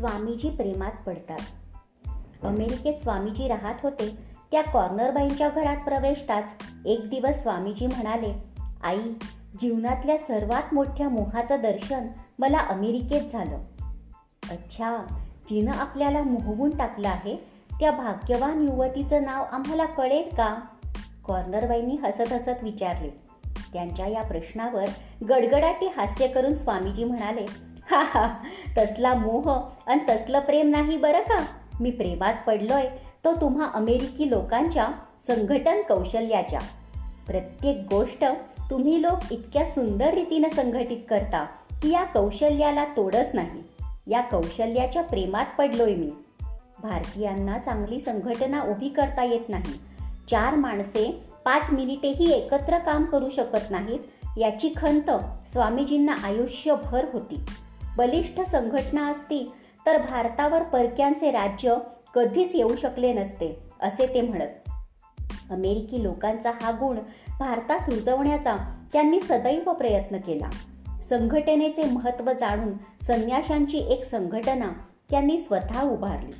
स्वामीजी प्रेमात पडतात. अमेरिकेत स्वामीजी राहत होते त्या कॉर्नरबाईंच्या घरात प्रवेशताच एक दिवस स्वामीजी म्हणाले आई जीवनातल्या सर्वात मोठ्या मोहाचं दर्शन मला अमेरिकेत झालं. अच्छा जिनं आपल्याला मोहवून टाकलं आहे त्या भाग्यवान युवतीचं नाव आम्हाला कळेल का? कॉर्नरबाईंनी हसत हसत विचारले. त्यांच्या या प्रश्नावर गडगडाटी हास्य करून स्वामीजी म्हणाले हा हा तसला मोह आणि तसलं प्रेम नाही बरं का? मी प्रेमात पडलोय तो तुम्हा अमेरिकी लोकांच्या संघटन कौशल्याच्या. प्रत्येक गोष्ट तुम्ही लोक इतक्या सुंदर रीतीनं संघटित करता की या कौशल्याला तोडच नाही. या कौशल्याच्या प्रेमात पडलोय मी. भारतीयांना चांगली संघटना उभी करता येत नाही. चार माणसे पाच मिनिटेही एकत्र काम करू शकत नाहीत याची खंत स्वामीजींना आयुष्यभर होती. बलिष्ठ संघटना असती तर भारतावर परक्यांचे राज्य कधीच येऊ शकले नसते असे ते म्हणत. अमेरिकी लोकांचा हा गुण भारतात रुजवण्याचा त्यांनी सदैव प्रयत्न केला. संघटनेचे महत्त्व जाणून संन्याशांची एक संघटना त्यांनी स्वतः उभारली.